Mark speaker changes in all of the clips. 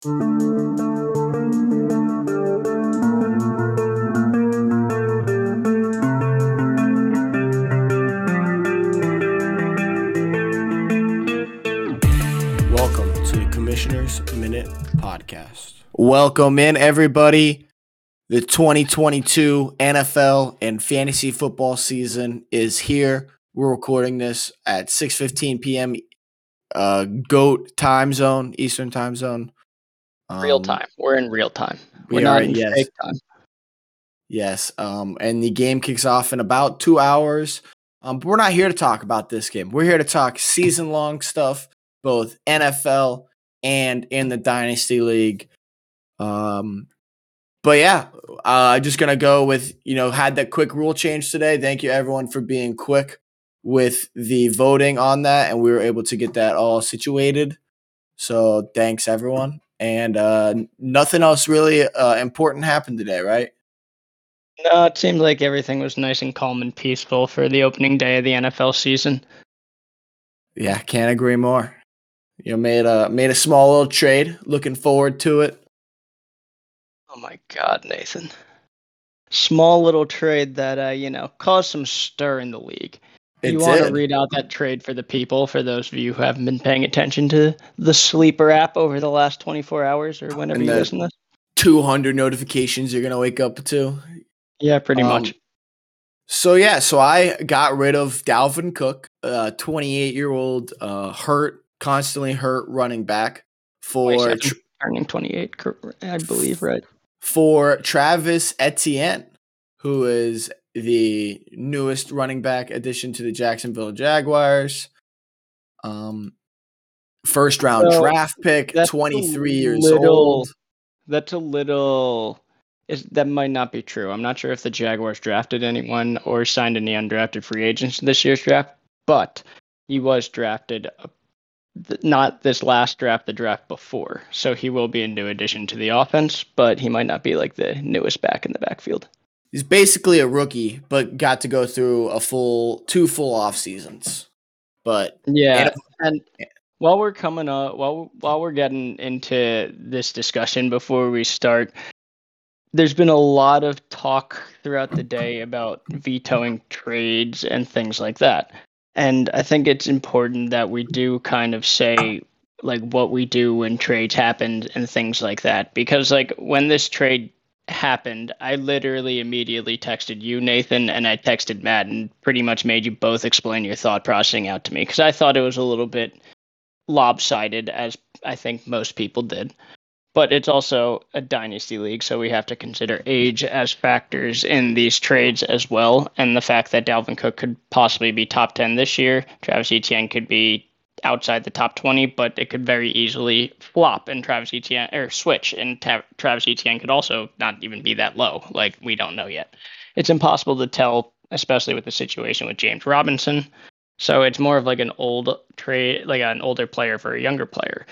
Speaker 1: Welcome to the Commissioner's Minute Podcast. Welcome in, everybody. The 2022 NFL and fantasy football season is here. We're recording this at 6:15 p.m. Uh, GOAT time zone, Eastern time zone.
Speaker 2: Real
Speaker 1: Um,
Speaker 2: time. We're in real time.
Speaker 1: we
Speaker 2: We're not
Speaker 1: are,
Speaker 2: in
Speaker 1: yes.
Speaker 2: fake time.
Speaker 1: Yes. Um, and the game kicks off in about two hours. Um, but we're not here to talk about this game. We're here to talk season long stuff, both NFL and in the Dynasty League. Um, but yeah, uh, just gonna go with you know had that quick rule change today. Thank you everyone for being quick with the voting on that, and we were able to get that all situated. So thanks everyone, and uh, nothing else really uh, important happened today, right?
Speaker 2: No, it seemed like everything was nice and calm and peaceful for the opening day of the NFL season.
Speaker 1: Yeah, can't agree more. You know, made a made a small little trade. Looking forward to it.
Speaker 2: Oh my God, Nathan! Small little trade that uh, you know caused some stir in the league.
Speaker 1: It
Speaker 2: you want to read out that trade for the people, for those of you who haven't been paying attention to the Sleeper app over the last 24 hours or whenever you listen to this?
Speaker 1: 200 notifications you're gonna wake up to.
Speaker 2: Yeah, pretty
Speaker 1: Um,
Speaker 2: much.
Speaker 1: So yeah, so I got rid of Dalvin Cook, uh 28 year old uh hurt, constantly hurt running back for
Speaker 2: 27,
Speaker 1: tr-
Speaker 2: turning 28, I believe, right?
Speaker 1: for Travis Etienne, who is the newest running back addition to the Jacksonville Jaguars. Um first round
Speaker 2: So,
Speaker 1: draft pick,
Speaker 2: that's a
Speaker 1: 23 years
Speaker 2: little-
Speaker 1: old.
Speaker 2: That's a little. Is, that might not be true. I'm not sure if the Jaguars drafted anyone or signed any undrafted free agents in this year's draft, but he was drafted. uh, Not this last draft, the draft before. So he will be a new addition to the offense, but he might not be like the newest back in the backfield.
Speaker 1: He's basically a rookie, but got to go through a full two full off seasons. But
Speaker 2: Yeah,
Speaker 1: And-
Speaker 2: and while we're coming up, while while we're getting into this discussion, before we start, there's been a lot of talk throughout the day about vetoing trades and things like that, and I think it's important that we do kind of say like what we do when trades happen and things like that, because like when this trade happened, I literally immediately texted you, Nathan, and I texted Matt, and pretty much made you both explain your thought processing out to me because I thought it was a little bit lopsided, as I think most people did. But it's also a dynasty league, so we have to consider age as factors in these trades as well. And the fact that Dalvin Cook could possibly be top 10 this year, Travis Etienne could be outside the top 20, but it could very easily flop and Travis Etienne or switch and Ta- Travis Etienne could also not even be that low. Like we don't know yet. It's impossible to tell, especially with the situation with James Robinson. So it's more of like an old trade, like an older player for a younger player.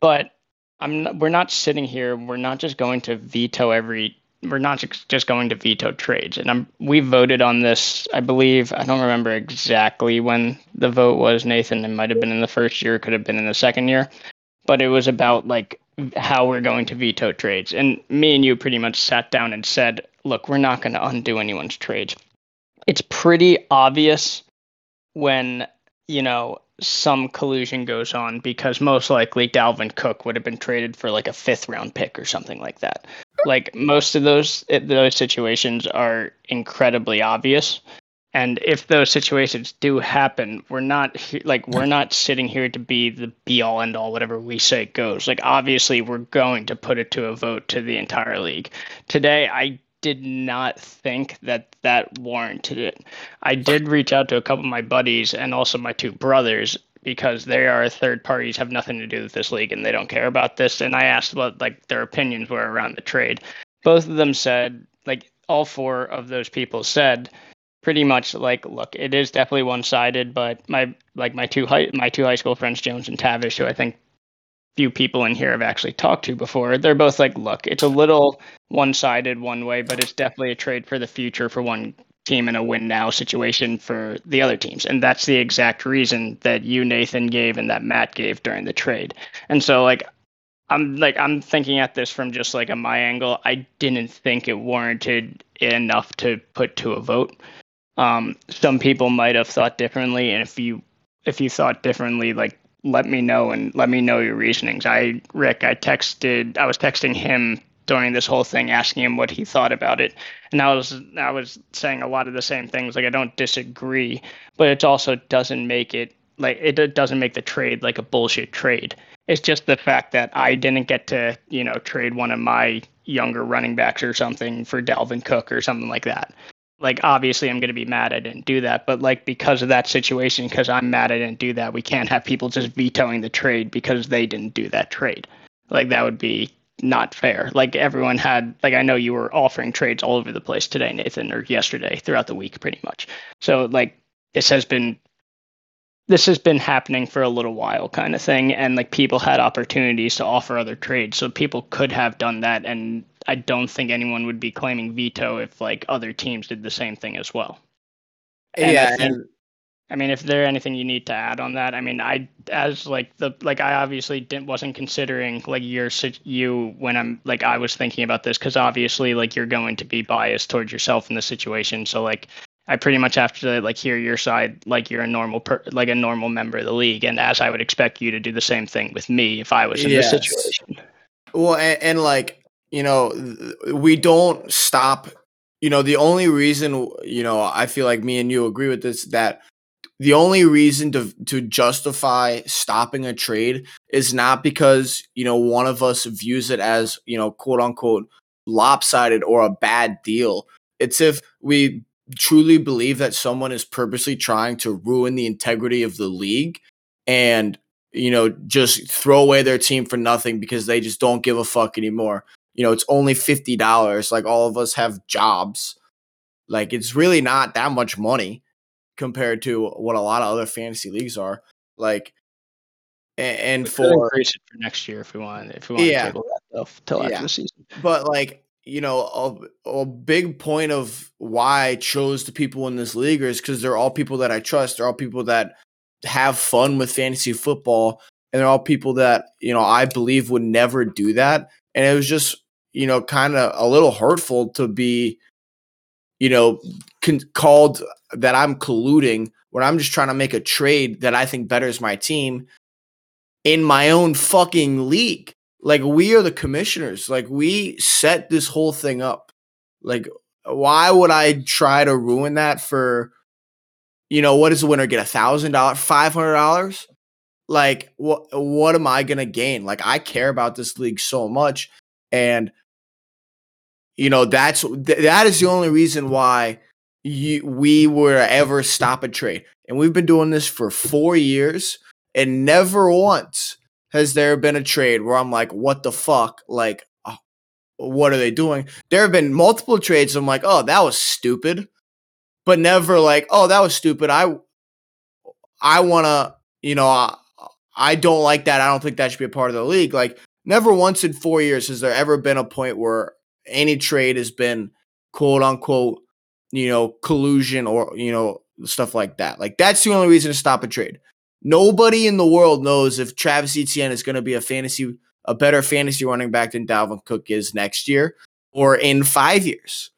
Speaker 2: But I'm not, we're not sitting here. We're not just going to veto every. We're not just going to veto trades. And I'm we voted on this. I believe I don't remember exactly when the vote was. Nathan, it might have been in the first year, could have been in the second year, but it was about like how we're going to veto trades. And me and you pretty much sat down and said, look, we're not going to undo anyone's trades. It's pretty obvious when you know some collusion goes on because most likely Dalvin Cook would have been traded for like a fifth round pick or something like that. Like most of those eh, those situations are incredibly obvious. And if those situations do happen, we're not like we're not sitting here to be the be all end all whatever we say goes. Like obviously we're going to put it to a vote to the entire league. Today I did not think that that warranted it. I did reach out to a couple of my buddies and also my two brothers because they are third parties, have nothing to do with this league, and they don't care about this. And I asked what like their opinions were around the trade. Both of them said, like all four of those people said, pretty much like, look, it is definitely one sided, but my like my two high my two high school friends, Jones and Tavish, who I think few people in here have actually talked to before, they're both like, look, it's a little one sided one way, but it's definitely a trade for the future for one team and a win now situation for the other teams. And that's the exact reason that you, Nathan, gave and that Matt gave during the trade. And so, like, I'm like I'm thinking at this from just like a my angle. I didn't think it warranted enough to put to a vote. Um, some people might have thought differently, and if you if you thought differently, like let me know and let me know your reasonings. I Rick, I texted I was texting him during this whole thing asking him what he thought about it. And I was I was saying a lot of the same things like I don't disagree, but it also doesn't make it like it doesn't make the trade like a bullshit trade. It's just the fact that I didn't get to, you know, trade one of my younger running backs or something for Dalvin Cook or something like that. Like obviously I'm going to be mad I didn't do that, but like because of that situation because I'm mad I didn't do that, we can't have people just vetoing the trade because they didn't do that trade. Like that would be not fair. Like everyone had, like I know you were offering trades all over the place today, Nathan, or yesterday throughout the week, pretty much. So like this has been, this has been happening for a little while, kind of thing, and like people had opportunities to offer other trades, so people could have done that, and I don't think anyone would be claiming veto if like other teams did the same thing as well. And
Speaker 1: yeah,
Speaker 2: think, and I mean, if there anything you need to add on that, I mean, I as like the like I obviously didn't wasn't considering like your you when I'm like I was thinking about this because obviously like you're going to be biased towards yourself in the situation. So like I pretty much have to like hear your side like you're a normal per, like a normal member of the league, and as I would expect you to do the same thing with me if I was in yes. this situation.
Speaker 1: Well, and, and like you know, we don't stop. You know, the only reason you know I feel like me and you agree with this that the only reason to to justify stopping a trade is not because you know one of us views it as you know quote unquote lopsided or a bad deal it's if we truly believe that someone is purposely trying to ruin the integrity of the league and you know just throw away their team for nothing because they just don't give a fuck anymore you know it's only $50 like all of us have jobs like it's really not that much money compared to what a lot of other fantasy leagues are. Like, and, and for
Speaker 2: increase it for next year if we want, if we want yeah, to table that stuff till yeah. after the season.
Speaker 1: But like, you know, a, a big point of why I chose the people in this league is because they're all people that I trust. They're all people that have fun with fantasy football, and they're all people that you know I believe would never do that. And it was just you know kind of a little hurtful to be you know, con- called that I'm colluding when I'm just trying to make a trade that I think betters my team in my own fucking league. Like we are the commissioners. Like we set this whole thing up. Like why would I try to ruin that for you know, what does the winner get? A thousand dollars, five hundred dollars? Like what what am I gonna gain? Like I care about this league so much. And you know, that's that is the only reason why you, we were ever stop a trade. And we've been doing this for four years, and never once has there been a trade where I'm like, what the fuck? Like, oh, what are they doing? There have been multiple trades. I'm like, oh, that was stupid, but never like, oh, that was stupid. I, I want to, you know, I, I don't like that. I don't think that should be a part of the league. Like, never once in four years has there ever been a point where any trade has been quote unquote, you know, collusion or, you know, stuff like that. Like that's the only reason to stop a trade. Nobody in the world knows if Travis Etienne is going to be a fantasy, a better fantasy running back than Dalvin Cook is next year or in five years.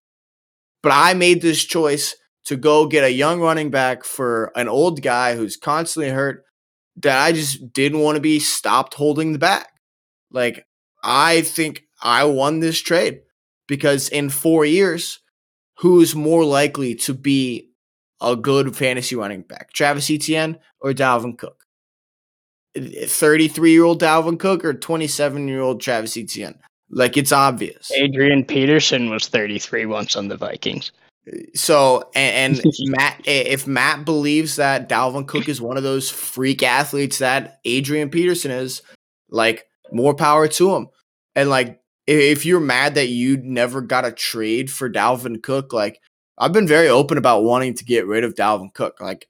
Speaker 1: But I made this choice to go get a young running back for an old guy who's constantly hurt that I just didn't want to be stopped holding the bag. Like, I think I won this trade because in four years, who's more likely to be a good fantasy running back, Travis Etienne or Dalvin Cook? 33 year old Dalvin Cook or 27 year old Travis Etienne? Like it's obvious.
Speaker 2: Adrian Peterson was 33 once on the Vikings.
Speaker 1: So and, and Matt, if Matt believes that Dalvin Cook is one of those freak athletes that Adrian Peterson is, like more power to him. And like if you're mad that you never got a trade for Dalvin Cook, like I've been very open about wanting to get rid of Dalvin Cook. Like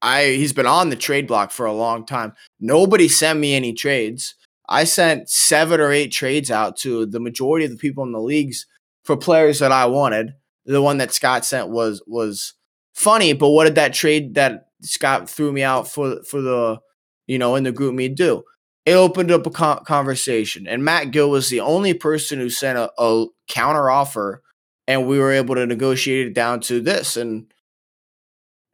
Speaker 1: I he's been on the trade block for a long time. Nobody sent me any trades. I sent seven or eight trades out to the majority of the people in the leagues for players that I wanted. The one that Scott sent was was funny, but what did that trade that Scott threw me out for for the you know in the GroupMe do? It opened up a conversation. And Matt Gill was the only person who sent a, a counter offer, and we were able to negotiate it down to this. And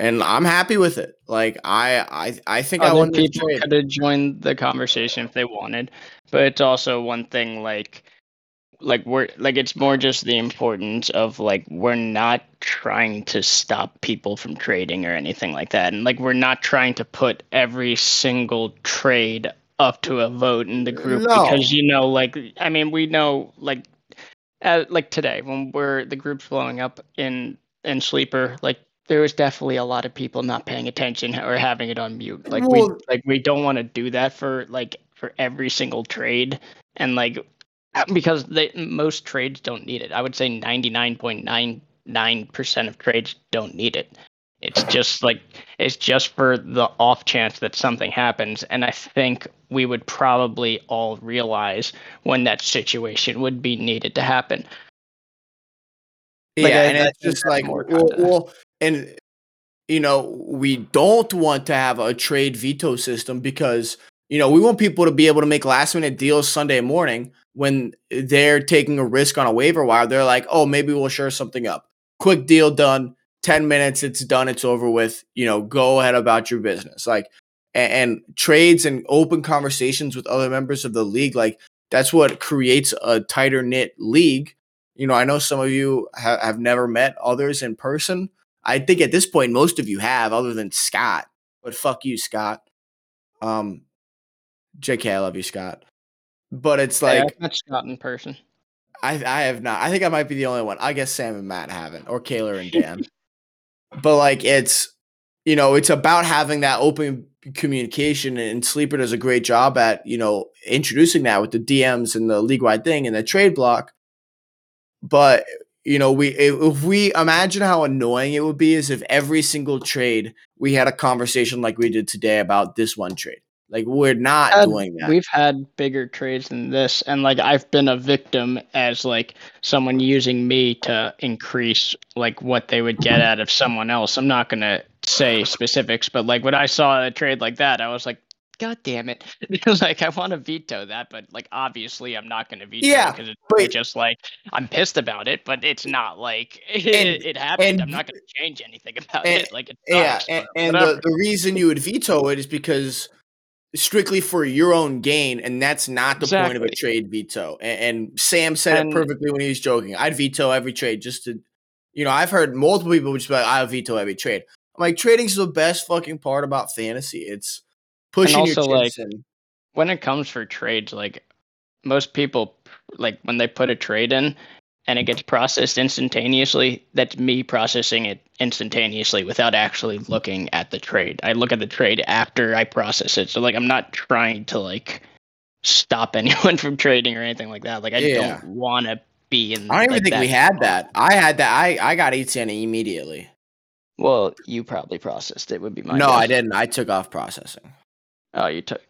Speaker 1: and I'm happy with it. Like I I I think
Speaker 2: Other
Speaker 1: I want
Speaker 2: people could have joined the conversation if they wanted, but it's also one thing like like we're like it's more just the importance of like we're not trying to stop people from trading or anything like that and like we're not trying to put every single trade up to a vote in the group no. because you know like i mean we know like uh, like today when we're the group's blowing up in in sleeper like there was definitely a lot of people not paying attention or having it on mute like well, we like we don't want to do that for like for every single trade and like because they, most trades don't need it. I would say 99.99% of trades don't need it. It's just like it's just for the off chance that something happens and I think we would probably all realize when that situation would be needed to happen.
Speaker 1: Like, yeah, I, and it's just like well, well, and you know, we don't want to have a trade veto system because you know, we want people to be able to make last minute deals Sunday morning when they're taking a risk on a waiver wire, they're like, oh, maybe we'll share something up. Quick deal done. 10 minutes, it's done, it's over with. You know, go ahead about your business. Like, and, and trades and open conversations with other members of the league, like, that's what creates a tighter knit league. You know, I know some of you ha- have never met others in person. I think at this point, most of you have, other than Scott. But fuck you, Scott. Um, JK, I love you, Scott. But it's like
Speaker 2: I've Scott in person.
Speaker 1: I I have not. I think I might be the only one. I guess Sam and Matt haven't, or Kaylor and Dan. but like it's you know, it's about having that open communication and Sleeper does a great job at, you know, introducing that with the DMs and the league wide thing and the trade block. But you know, we if we imagine how annoying it would be is if every single trade we had a conversation like we did today about this one trade. Like we're not
Speaker 2: had,
Speaker 1: doing that.
Speaker 2: We've had bigger trades than this, and like I've been a victim as like someone using me to increase like what they would get out of someone else. I'm not gonna say specifics, but like when I saw a trade like that, I was like, God damn it! Because, like I want to veto that, but like obviously I'm not going to veto yeah, it because it's but, just like I'm pissed about it, but it's not like it, and, it happened. And, I'm not going to change anything about and, it. Like it
Speaker 1: yeah, and, and the, the reason you would veto it is because strictly for your own gain, and that's not the exactly. point of a trade veto. And, and Sam said and, it perfectly when he was joking. I'd veto every trade just to, you know, I've heard multiple people just be like, I'll veto every trade. I'm like, trading's the best fucking part about fantasy. It's pushing also, your like, in.
Speaker 2: When it comes for trades, like most people, like when they put a trade in, and it gets processed instantaneously, that's me processing it instantaneously without actually looking at the trade. I look at the trade after I process it. So like I'm not trying to like stop anyone from trading or anything like that. Like I yeah. don't want to be in.
Speaker 1: I don't
Speaker 2: like,
Speaker 1: even think we had that. I had that. I I got ETN immediately.
Speaker 2: Well, you probably processed it. Would be my
Speaker 1: no.
Speaker 2: Guess.
Speaker 1: I didn't. I took off processing.
Speaker 2: Oh, you took.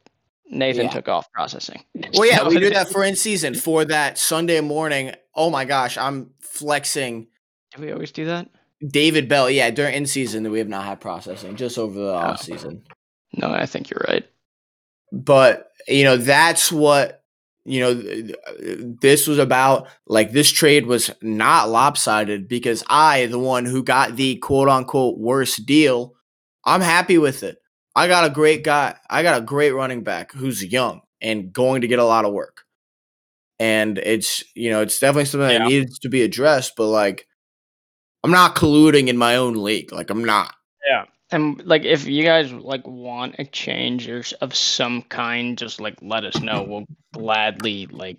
Speaker 2: Nathan yeah. took off processing.
Speaker 1: Well, yeah, we did that for in season for that Sunday morning. Oh my gosh, I'm flexing.
Speaker 2: Do we always do that?
Speaker 1: David Bell, yeah, during in season that we have not had processing, just over the off oh. season.
Speaker 2: No, I think you're right.
Speaker 1: But you know, that's what you know. This was about. Like this trade was not lopsided because I, the one who got the quote unquote worst deal, I'm happy with it. I got a great guy. I got a great running back who's young and going to get a lot of work. And it's, you know, it's definitely something yeah. that needs to be addressed, but like I'm not colluding in my own league. Like I'm not.
Speaker 2: Yeah. And like if you guys like want a change or of some kind, just like let us know. We'll gladly like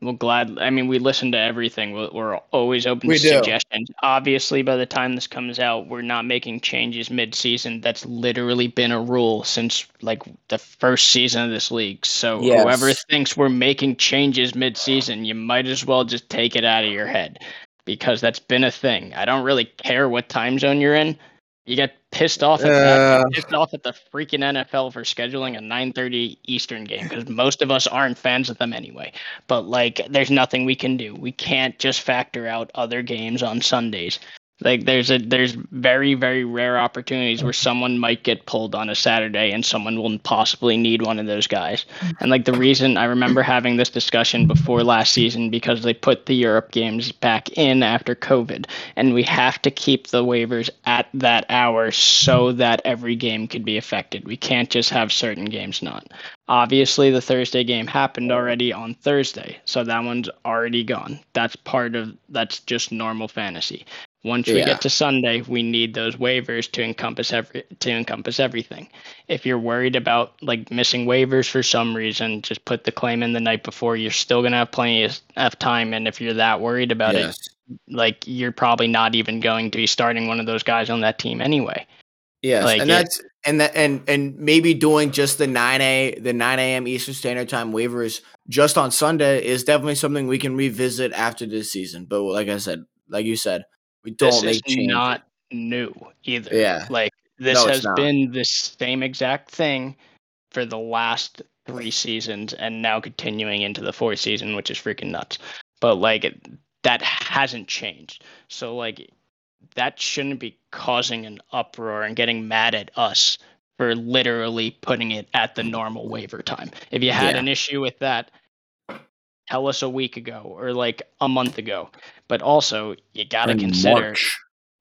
Speaker 2: we'll glad. I mean, we listen to everything. We're always open we to do. suggestions. Obviously, by the time this comes out, we're not making changes mid-season. That's literally been a rule since like the first season of this league. So yes. whoever thinks we're making changes mid-season, you might as well just take it out of your head because that's been a thing. I don't really care what time zone you're in. You get pissed off at uh, that. pissed off at the freaking NFL for scheduling a 9:30 Eastern game because most of us aren't fans of them anyway. But like, there's nothing we can do. We can't just factor out other games on Sundays. Like there's a there's very very rare opportunities where someone might get pulled on a Saturday and someone will possibly need one of those guys. And like the reason I remember having this discussion before last season because they put the Europe games back in after COVID and we have to keep the waivers at that hour so that every game could be affected. We can't just have certain games not. Obviously the Thursday game happened already on Thursday, so that one's already gone. That's part of that's just normal fantasy. Once we
Speaker 1: Yeah.
Speaker 2: get to Sunday, we need those waivers to encompass every to encompass everything. If you're worried about like missing waivers for some reason, just put the claim in the night before. You're still gonna have plenty of time, and if you're that worried about
Speaker 1: Yes.
Speaker 2: it, like you're probably not even going to be starting one of those guys on that team anyway.
Speaker 1: Yes,
Speaker 2: Like
Speaker 1: and
Speaker 2: it-
Speaker 1: that's and that and and maybe doing just the nine a the nine a.m. Eastern Standard Time waivers just on Sunday is definitely something we can revisit after this season. But like I said, like you said, we don't
Speaker 2: This is
Speaker 1: make changes.
Speaker 2: not new either.
Speaker 1: Yeah.
Speaker 2: Like this
Speaker 1: No,
Speaker 2: has been the same exact thing for the last three seasons and now continuing into the fourth season, which is freaking nuts. But like it, that hasn't changed. So like that shouldn't be causing an uproar and getting mad at us for literally putting it at the normal waiver time. If you had
Speaker 1: Yeah.
Speaker 2: an issue with that, tell us a week ago or like a month ago. But also, you got to consider
Speaker 1: March.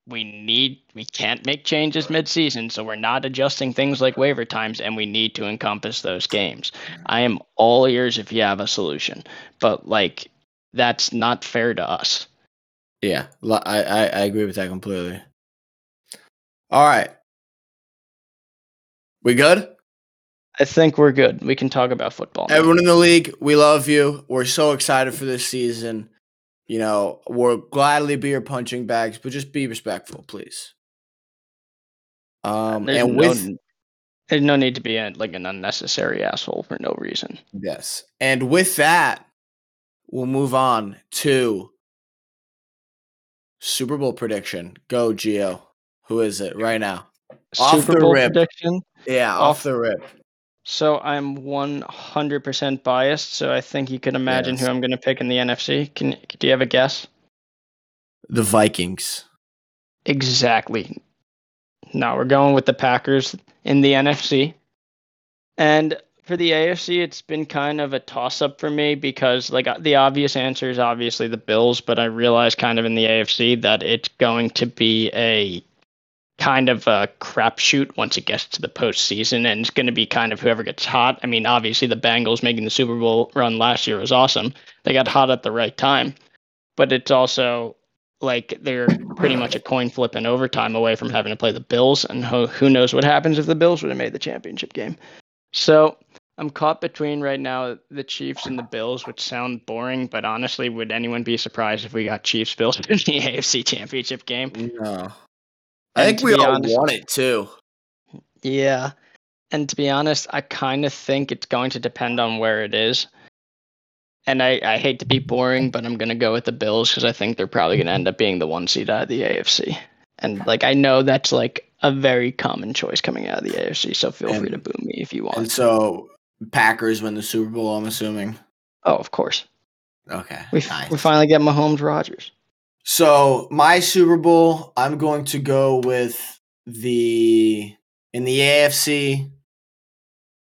Speaker 2: we need we can't make changes mid-season so we're not adjusting things like waiver times and we need to encompass those games mm-hmm. i am all ears if you have a solution but like that's not fair to us
Speaker 1: Yeah, I, I I agree with that completely. All right, we good?
Speaker 2: I think we're good we can talk about football now.
Speaker 1: Everyone in the league, we love you. We're so excited for this season. You know, we'll gladly be your punching bags, but just be respectful, please. Um,
Speaker 2: there's,
Speaker 1: and
Speaker 2: no,
Speaker 1: with
Speaker 2: there's no need to be a, like an unnecessary asshole for no reason
Speaker 1: yes, and with that, we'll move on to Super Bowl prediction. Go, Gio. Who is it right now? Off
Speaker 2: super
Speaker 1: the
Speaker 2: bowl
Speaker 1: rip.
Speaker 2: prediction
Speaker 1: Yeah,
Speaker 2: Off-
Speaker 1: off the rip.
Speaker 2: So i'm 100% biased so i think you can imagine
Speaker 1: Yes.
Speaker 2: who i'm going to pick in the nfc can do you have a guess
Speaker 1: The Vikings.
Speaker 2: Exactly. No, we're going with the Packers in the NFC. And for the AFC, it's been kind of a toss up for me because, like, the obvious answer is obviously the Bills, but I realize kind of in the AFC that it's going to be a kind of a crapshoot once it gets to the postseason, and it's going to be kind of whoever gets hot. I mean, obviously, the Bengals making the Super Bowl run last year was awesome. They got hot at the right time, but it's also like they're pretty much a coin flip in overtime away from having to play the Bills, and who, who knows what happens if the Bills would have made the championship game. So I'm caught between right now the Chiefs and the Bills, which sound boring, but honestly, would anyone be surprised if we got Chiefs Bills in the AFC Championship game?
Speaker 1: No. I think we all
Speaker 2: honest-
Speaker 1: want it too.
Speaker 2: Yeah. And to be honest, I kind of think it's going to depend on where it is. And I, I hate to be boring, but I'm going to go with the Bills because I think they're probably going to end up being the one seed out of the AFC. And like I know that's like a very common choice coming out of the AFC, so feel free to boo me if you want.
Speaker 1: And so Packers win the Super Bowl, I'm assuming.
Speaker 2: Oh, of course.
Speaker 1: Okay.
Speaker 2: We,
Speaker 1: nice.
Speaker 2: we finally get Mahomes Rodgers.
Speaker 1: So my Super Bowl, I'm going to go with the in the AFC.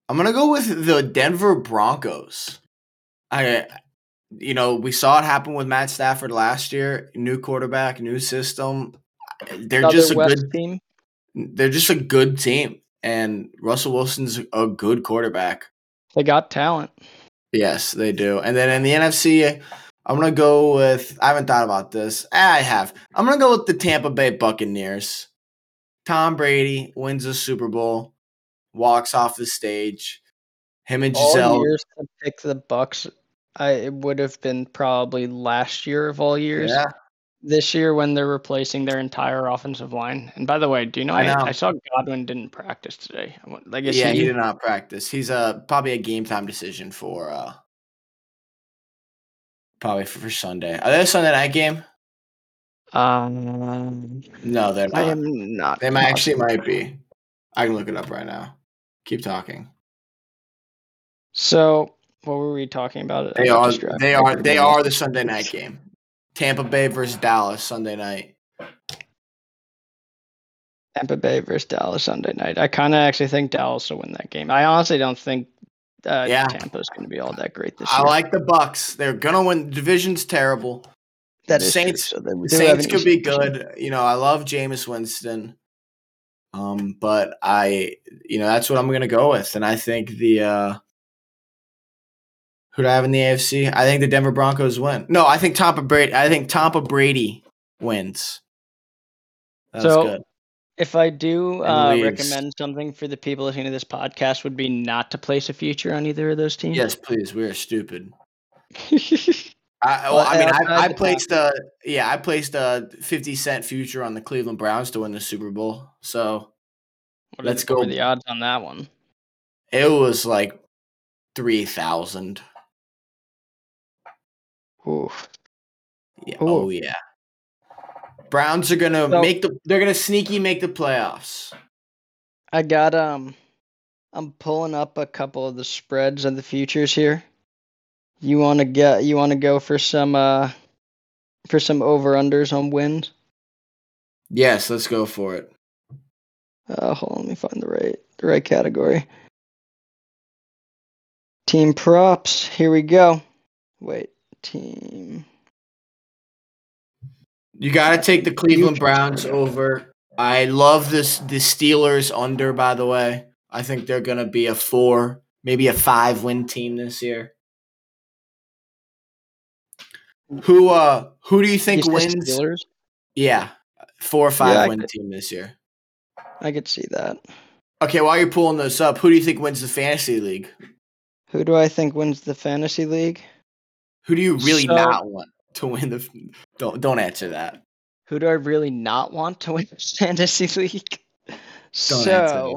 Speaker 1: I'm gonna go with the Denver Broncos. I, you know, we saw it happen with Matt Stafford last year. New quarterback, new system. They're
Speaker 2: Another
Speaker 1: just a
Speaker 2: West
Speaker 1: good.
Speaker 2: team.
Speaker 1: They're just a good team, and Russell Wilson's a good quarterback.
Speaker 2: They got talent.
Speaker 1: Yes, they do. And then in the NFC, I'm gonna go with. I haven't thought about this. Ah, I have. I'm gonna go with the Tampa Bay Buccaneers. Tom Brady wins the Super Bowl, walks off the stage. Him and Gisele.
Speaker 2: All years to pick the Bucks, I it would have been probably last year of all years.
Speaker 1: Yeah,
Speaker 2: this year when they're replacing their entire offensive line. And by the way, do you know
Speaker 1: I
Speaker 2: I,
Speaker 1: know.
Speaker 2: I saw Godwin didn't practice today. Like,
Speaker 1: yeah,
Speaker 2: he,
Speaker 1: he did not practice. He's uh probably a game time decision for uh probably for, for Sunday. Are they a Sunday night game?
Speaker 2: Um,
Speaker 1: No, they're not.
Speaker 2: I am not.
Speaker 1: They might actually might be. I can look it up right now. Keep talking.
Speaker 2: So, what were we talking about?
Speaker 1: They are they are they are the Sunday night game. Tampa Bay versus Dallas Sunday night.
Speaker 2: Tampa Bay versus Dallas Sunday night. I kind of actually think Dallas will win that game. I honestly don't think uh,
Speaker 1: Yeah.
Speaker 2: Tampa's going to be all that great this
Speaker 1: I
Speaker 2: year.
Speaker 1: I like the Bucks. They're gonna win. The division's terrible.
Speaker 2: that is
Speaker 1: Saints-
Speaker 2: True, so
Speaker 1: Saints could be good. You know, I love Jameis Winston. Um, but I, you know, that's what I'm gonna go with, and I think the uh who do I have in the AFC? I think the Denver Broncos win. No, I think Tampa Brady. I think Tampa Brady wins. That's
Speaker 2: So,
Speaker 1: good.
Speaker 2: If I do uh, recommend something for the people listening to this podcast, would be not to place a future on either of those teams.
Speaker 1: Yes, please. We are stupid. I, well,
Speaker 2: Well,
Speaker 1: I mean, I, I placed a yeah, I placed a fifty cent future on the Cleveland Browns to win the Super Bowl. So
Speaker 2: What
Speaker 1: Let's
Speaker 2: the,
Speaker 1: go.
Speaker 2: were the odds on that one?
Speaker 1: it was like three thousand.
Speaker 2: Oof.
Speaker 1: Yeah.
Speaker 2: Ooh.
Speaker 1: Oh yeah. Browns are gonna
Speaker 2: So-
Speaker 1: make the. They're gonna sneaky make the playoffs.
Speaker 2: I got um I'm pulling up a couple of the spreads and the futures here. You want to get you want to go for some uh for some over unders on wins?
Speaker 1: Yes, let's go for it.
Speaker 2: Uh hold on, let me find the right the right category. Team props. Here we go. Wait, team
Speaker 1: You got to take the Cleveland Browns over. I love this. The Steelers under. By the way, I think they're gonna be a four, maybe a five win team this year. Who uh who do you think wins?
Speaker 2: Steelers?
Speaker 1: Yeah, four or five
Speaker 2: I
Speaker 1: win
Speaker 2: could-
Speaker 1: team this year.
Speaker 2: I could see that.
Speaker 1: Okay, while you're pulling those up, who do you think wins the fantasy league?
Speaker 2: Who do I think wins the fantasy league?
Speaker 1: Who do you really
Speaker 2: So-
Speaker 1: not want to win the? Don't don't answer that.
Speaker 2: Who do I really not want to win the fantasy league?
Speaker 1: answer
Speaker 2: so,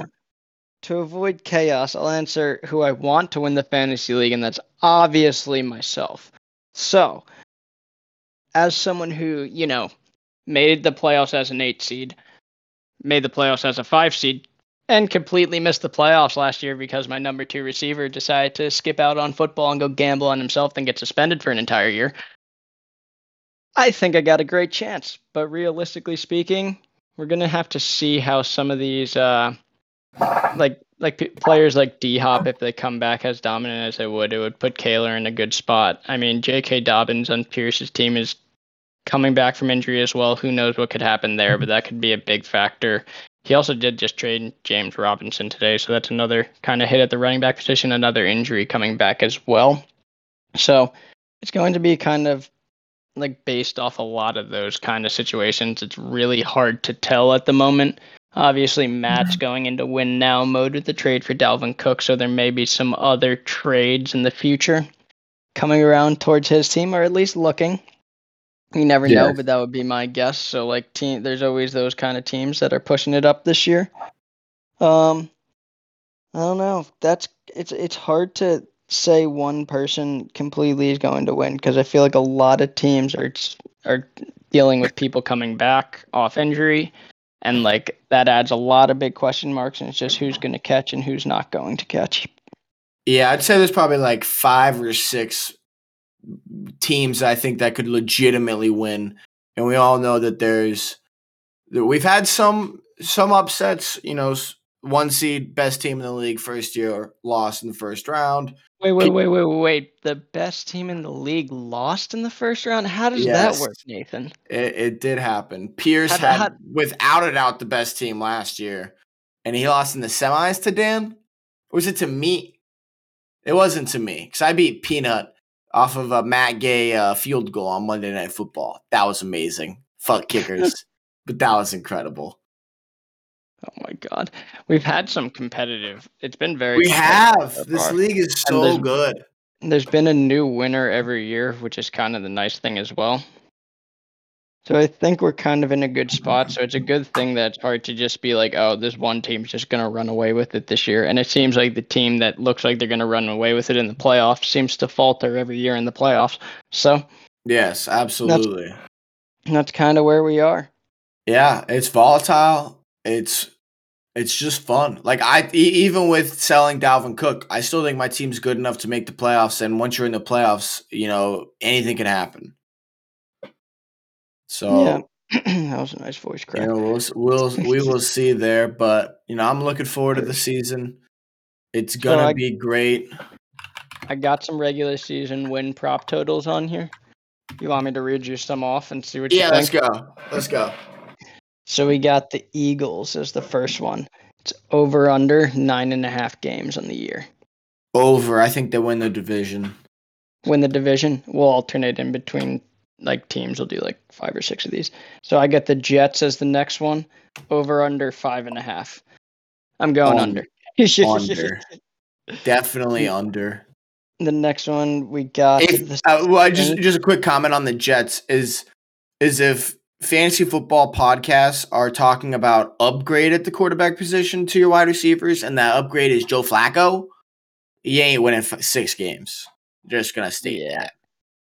Speaker 2: to avoid chaos, I'll answer who I want to win the fantasy league, and that's obviously myself. So, as someone who, you know, made the playoffs as an eight seed, made the playoffs as a five seed, and completely missed the playoffs last year because my number two receiver decided to skip out on football and go gamble on himself then get suspended for an entire year. I think I got a great chance, but realistically speaking, we're gonna have to see how some of these, uh, like like p- players like D Hop, if they come back as dominant as they would, it would put Kaler in a good spot. I mean, J.K. Dobbins on Pierce's team is coming back from injury as well. Who knows what could happen there, but that could be a big factor. He also did just trade James Robinson today, so that's another kind of hit at the running back position, another injury coming back as well. So it's going to be kind of like based off a lot of those kind of situations. It's really hard to tell at the moment. Obviously, Matt's going into win now mode with the trade for Dalvin Cook, so there may be some other trades in the future coming around towards his team, or at least looking. You never know, but that would be my guess. So, like, team, there's always those kind of teams that are pushing it up this year. Um, I don't know. That's it's it's hard to say one person completely is going to win because I feel like a lot of teams are are dealing with people coming back off injury, and like that adds a lot of big question marks. And it's just who's going to catch and who's not going to catch.
Speaker 1: Yeah, I'd say there's probably like five or six teams I think that could legitimately win, and we all know that there's that we've had some some upsets. You know, one seed best team in the league first year lost in the first round.
Speaker 2: Wait, wait, wait, wait, wait! The best team in the league lost in the first round. How does
Speaker 1: Yes.
Speaker 2: that work, Nathan?
Speaker 1: It, it did happen. Pierce
Speaker 2: How'd-
Speaker 1: had
Speaker 2: how'd-
Speaker 1: without a doubt the best team last year, and he lost in the semis to Dan. Or was it to me? It wasn't to me because I beat Peanut off of a Matt Gay uh, field goal on Monday Night Football. That was amazing. Fuck kickers, but that was incredible.
Speaker 2: Oh my god, we've had some competitive. It's been very.
Speaker 1: We have
Speaker 2: so
Speaker 1: this league is so
Speaker 2: there's-
Speaker 1: good.
Speaker 2: There's been a new winner every year, which is kind of the nice thing as well. So I think we're kind of in a good spot. So it's a good thing that it's hard to just be like, oh, this one team's just going to run away with it this year. And it seems like the team that looks like they're going to run away with it in the playoffs seems to falter every year in the playoffs. So
Speaker 1: Yes, absolutely.
Speaker 2: that's kind of where we are.
Speaker 1: Yeah, it's volatile. It's it's just fun. Like I even with selling Dalvin Cook, I still think my team's good enough to make the playoffs. And once you're in the playoffs, you know anything can happen. So
Speaker 2: Yeah. that was a nice voice
Speaker 1: You know, we'll, we'll we will see there, but you know, I'm looking forward to the season. It's gonna
Speaker 2: I-
Speaker 1: be great.
Speaker 2: I got some regular season win prop totals on here. You want me to read you some off and see what you
Speaker 1: Yeah,
Speaker 2: think?
Speaker 1: let's go. Let's go.
Speaker 2: So we got the Eagles as the first one. It's over under nine and a half games on the year.
Speaker 1: Over. I think they win the division.
Speaker 2: Win the division. We'll alternate in between like teams. We'll do like five or six of these. So I got the Jets as the next one. Over under five and a half. I'm going
Speaker 1: Under.
Speaker 2: under.
Speaker 1: Under. Definitely under.
Speaker 2: the next one we got
Speaker 1: If,
Speaker 2: the
Speaker 1: uh, well, I just just a quick comment on the Jets is is if fantasy football podcasts are talking about upgrade at the quarterback position to your wide receivers, and that upgrade is Joe Flacco, you ain't winning f- six games. Just gonna state
Speaker 2: Yeah.
Speaker 1: that.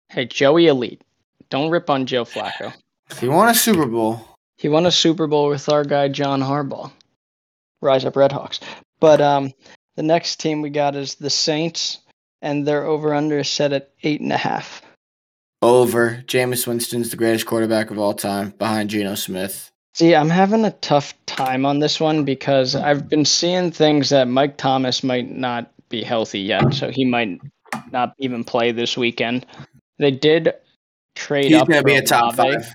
Speaker 2: Hey, Joey Elite. Don't rip on Joe Flacco.
Speaker 1: He won a Super Bowl.
Speaker 2: He won a Super Bowl with our guy John Harbaugh. Rise up Redhawks. But um the next team we got is the Saints, and their over under is set at eight and a half.
Speaker 1: Over. Jameis Winston's the greatest quarterback of all time, behind Geno Smith.
Speaker 2: See, I'm having a tough time on this one because I've been seeing things that Mike Thomas might not be healthy yet, so he might not even play this weekend. They did trade
Speaker 1: He's
Speaker 2: up
Speaker 1: gonna
Speaker 2: for
Speaker 1: be a top
Speaker 2: Olave.
Speaker 1: five.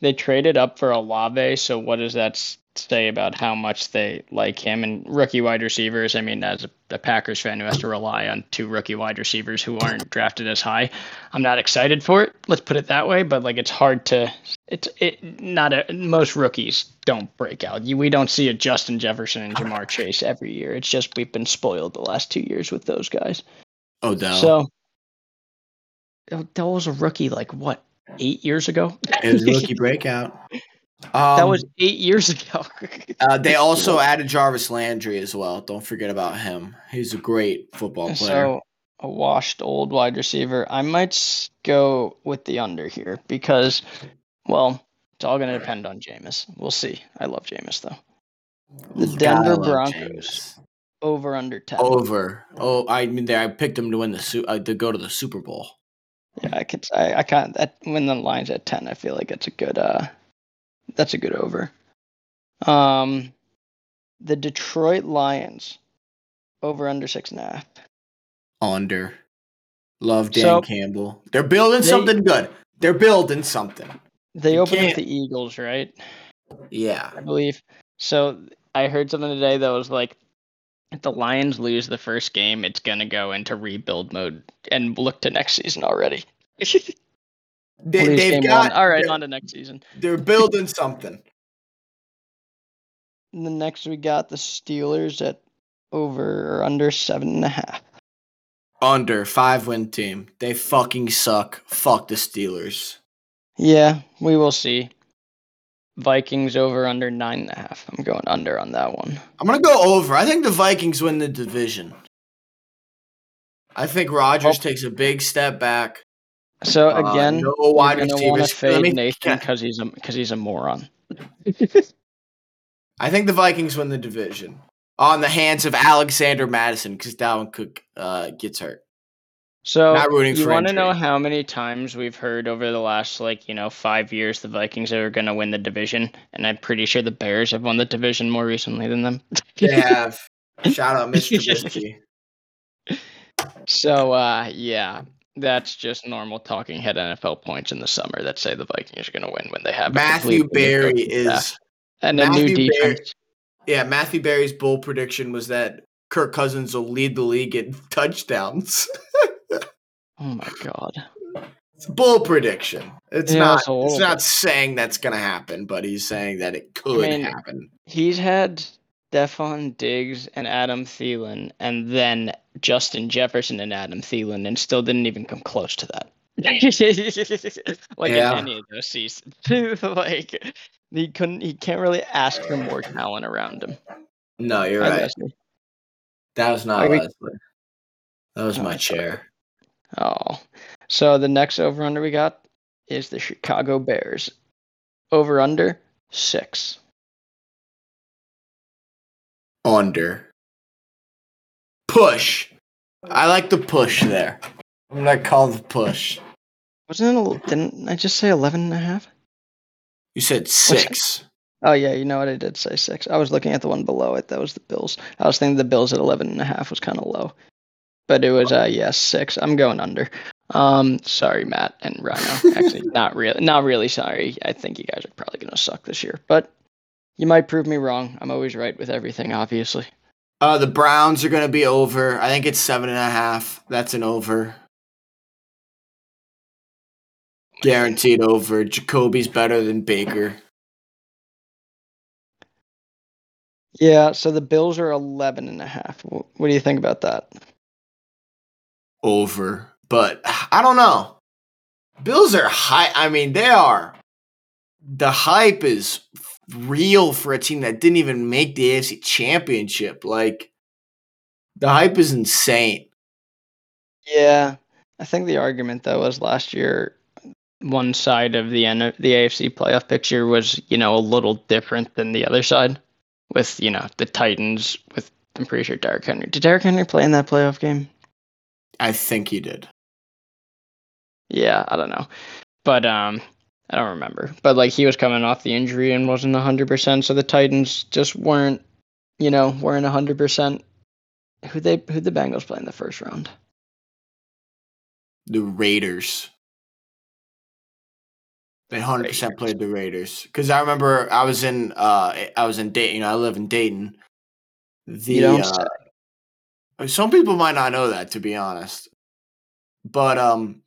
Speaker 2: They traded up for Olave, so what does that say about how much they like him and rookie wide receivers? I mean, as a, a Packers fan who has to rely on two rookie wide receivers who aren't drafted as high, I'm not excited for it. Let's put it that way. But like, it's hard to. It's it not a, most rookies don't break out. You, we don't see a Justin Jefferson and Ja'Marr Chase every year. It's just we've been spoiled the last two years with those guys.
Speaker 1: Oh, Odell.
Speaker 2: So oh, Odell was a rookie like what eight years ago.
Speaker 1: it was a rookie breakout.
Speaker 2: that
Speaker 1: Um,
Speaker 2: was eight years ago.
Speaker 1: Uh, they also added Jarvis Landry as well. Don't forget about him. He's a great football player.
Speaker 2: So a washed old wide receiver. I might go with the under here because, well, it's all going to depend on Jameis. We'll see. I love Jameis though. The Denver Broncos. Over under ten.
Speaker 1: Over. Oh, I mean, I picked him to win the su- uh, to go to the Super Bowl.
Speaker 2: Yeah, I could. I, I can't. That when the line's at ten, I feel like it's a good. Uh, that's a good over. Um, the Detroit Lions. Over under six and a half.
Speaker 1: Under. Love Dan
Speaker 2: So-
Speaker 1: Campbell. They're building
Speaker 2: They-
Speaker 1: something good. They're building something.
Speaker 2: They opened
Speaker 1: can't-
Speaker 2: the Eagles, right?
Speaker 1: Yeah.
Speaker 2: I believe. So I heard something today that was like, if the Lions lose the first game, it's gonna go into rebuild mode and look to next season already.
Speaker 1: They,
Speaker 2: Lose
Speaker 1: they've got.
Speaker 2: one. All right, on to next season.
Speaker 1: they're building something.
Speaker 2: And then next we got the Steelers at over or under seven and a half.
Speaker 1: Under five win team. They fucking suck. Fuck the Steelers.
Speaker 2: Yeah, we will see. Vikings over under nine and a half. I'm going under on that one.
Speaker 1: I'm gonna go over. I think the Vikings win the division. I think Rodgers
Speaker 2: Oh.
Speaker 1: takes a big step back.
Speaker 2: So
Speaker 1: Uh,
Speaker 2: again,
Speaker 1: no
Speaker 2: you're
Speaker 1: wide
Speaker 2: gonna want to fade
Speaker 1: me-
Speaker 2: Nathan
Speaker 1: yeah.
Speaker 2: because he's a because he's a moron.
Speaker 1: I think the Vikings win the division on the hands of Alexander Mattison because Dalvin Cook uh, gets hurt.
Speaker 2: So
Speaker 1: Not rooting
Speaker 2: you want to know how many times we've heard over the last like you know five years the Vikings are going to win the division, and I'm pretty sure the Bears have won the division more recently than them.
Speaker 1: They have. Shout out Mr. Trubisky.
Speaker 2: so uh, yeah, that's just normal talking head NFL points in the summer that say the Vikings are going to win when they have
Speaker 1: Matthew
Speaker 2: staff
Speaker 1: is
Speaker 2: and a new
Speaker 1: Matthew
Speaker 2: defense.
Speaker 1: yeah. Matthew Berry's bold prediction was that Kirk Cousins will lead the league in touchdowns.
Speaker 2: Oh my god.
Speaker 1: It's a bold prediction. It's
Speaker 2: Yeah,
Speaker 1: not.
Speaker 2: it's
Speaker 1: It's not saying that's gonna happen, but he's saying that it could
Speaker 2: mean,
Speaker 1: happen.
Speaker 2: He's had Stefon Diggs and Adam Thielen, and then Justin Jefferson and Adam Thielen, and still didn't even come close to that. like
Speaker 1: Yeah.
Speaker 2: in any of those seasons, like he couldn't, he can't really ask for more talent around him.
Speaker 1: No, you're
Speaker 2: Hi,
Speaker 1: right. That was not
Speaker 2: Like
Speaker 1: Leslie. That was
Speaker 2: Oh,
Speaker 1: my
Speaker 2: I
Speaker 1: chair.
Speaker 2: Oh, so the next over under we got is the Chicago Bears. Over under six.
Speaker 1: Under. Push. I like the push there. I'm gonna call the push.
Speaker 2: Wasn't it? a- Didn't I just say eleven and a half?
Speaker 1: You said six.
Speaker 2: Oh yeah, you know what? I did say six. I was looking at the one below it. That was the Bills. I was thinking the Bills at eleven and a half was kind of low, but it was uh yes yeah, six. I'm going under. Um, sorry, Matt and Rhino. Actually, not really, not really sorry. I think you guys are probably gonna suck this year, but you might prove me wrong. I'm always right with everything, obviously.
Speaker 1: Uh, the Browns are gonna be over. I think it's seven and a half. That's an over. Guaranteed over. Jacoby's better than Baker.
Speaker 2: Yeah, so the Bills are 11 and a half. What do you think about that?
Speaker 1: Over. But I don't know. Bills are high. I mean, they are. The hype is real for a team that didn't even make the AFC championship. Like, the hype is insane.
Speaker 2: Yeah. I think the argument, though, was last year one side of the N- the AFC playoff picture was, you know, a little different than the other side with, you know, the Titans with I'm pretty sure Derrick Henry. Did Derrick Henry play in that playoff game?
Speaker 1: I think he did.
Speaker 2: Yeah, I don't know. But um I don't remember. But like he was coming off the injury and wasn't 100%, so the Titans just weren't, you know, weren't 100%. Who they who the Bengals play in the first round?
Speaker 1: The Raiders. They hundred percent played the Raiders because I remember I was in uh I was in Dayton. You know, I live in Dayton.
Speaker 2: The uh,
Speaker 1: some people might not know that to be honest, but um,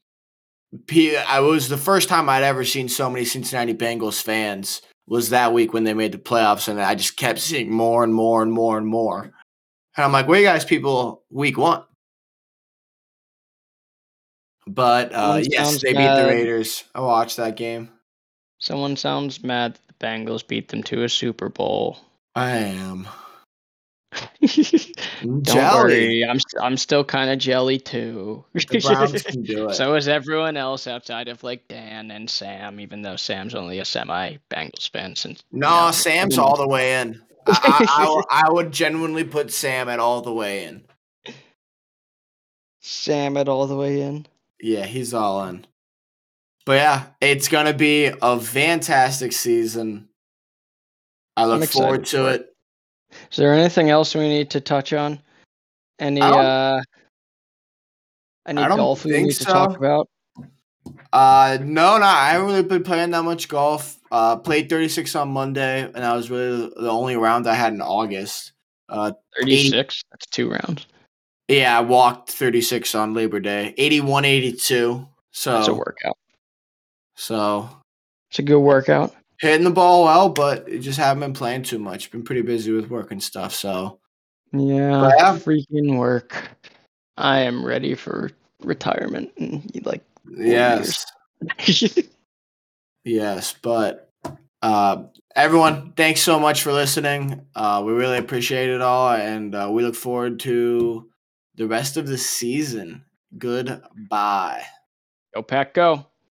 Speaker 1: I was the first time I'd ever seen so many Cincinnati Bengals fans was that week when they made the playoffs, and I just kept seeing more and more and more and more. And I'm like, where you guys people week one? But uh, yes, they beat the Raiders. I watched that game.
Speaker 2: Someone sounds mad that the Bengals beat them to a Super Bowl.
Speaker 1: I am.
Speaker 2: Don't jelly. worry, I'm I'm still kind of jelly too.
Speaker 1: The Browns can do it.
Speaker 2: so is everyone else outside of like Dan and Sam, even though Sam's only a semi Bengals fan. Since
Speaker 1: no, you know, Sam's hmm. all the way in. I, I, I would genuinely put Sam at all the way in.
Speaker 2: Sam at all the way in.
Speaker 1: Yeah, he's all in. But yeah, it's gonna be a fantastic season. I look forward to it. it.
Speaker 2: Is there anything else we need to touch on? Any uh any golf we need so. to talk about?
Speaker 1: Uh no, no, I haven't really been playing that much golf. Uh played 36 on Monday and that was really the only round I had in August. Uh
Speaker 2: 36? That's two rounds.
Speaker 1: Yeah, I walked 36 on Labor Day. 81 82. So
Speaker 2: That's a workout.
Speaker 1: So
Speaker 2: it's a good workout.
Speaker 1: Hitting the ball well, but just haven't been playing too much. Been pretty busy with work and stuff. So
Speaker 2: yeah, yeah. freaking work. I am ready for retirement in like
Speaker 1: yes, yes. But uh, everyone, thanks so much for listening. Uh, we really appreciate it all, and uh, we look forward to the rest of the season. Goodbye.
Speaker 2: Go pack, go.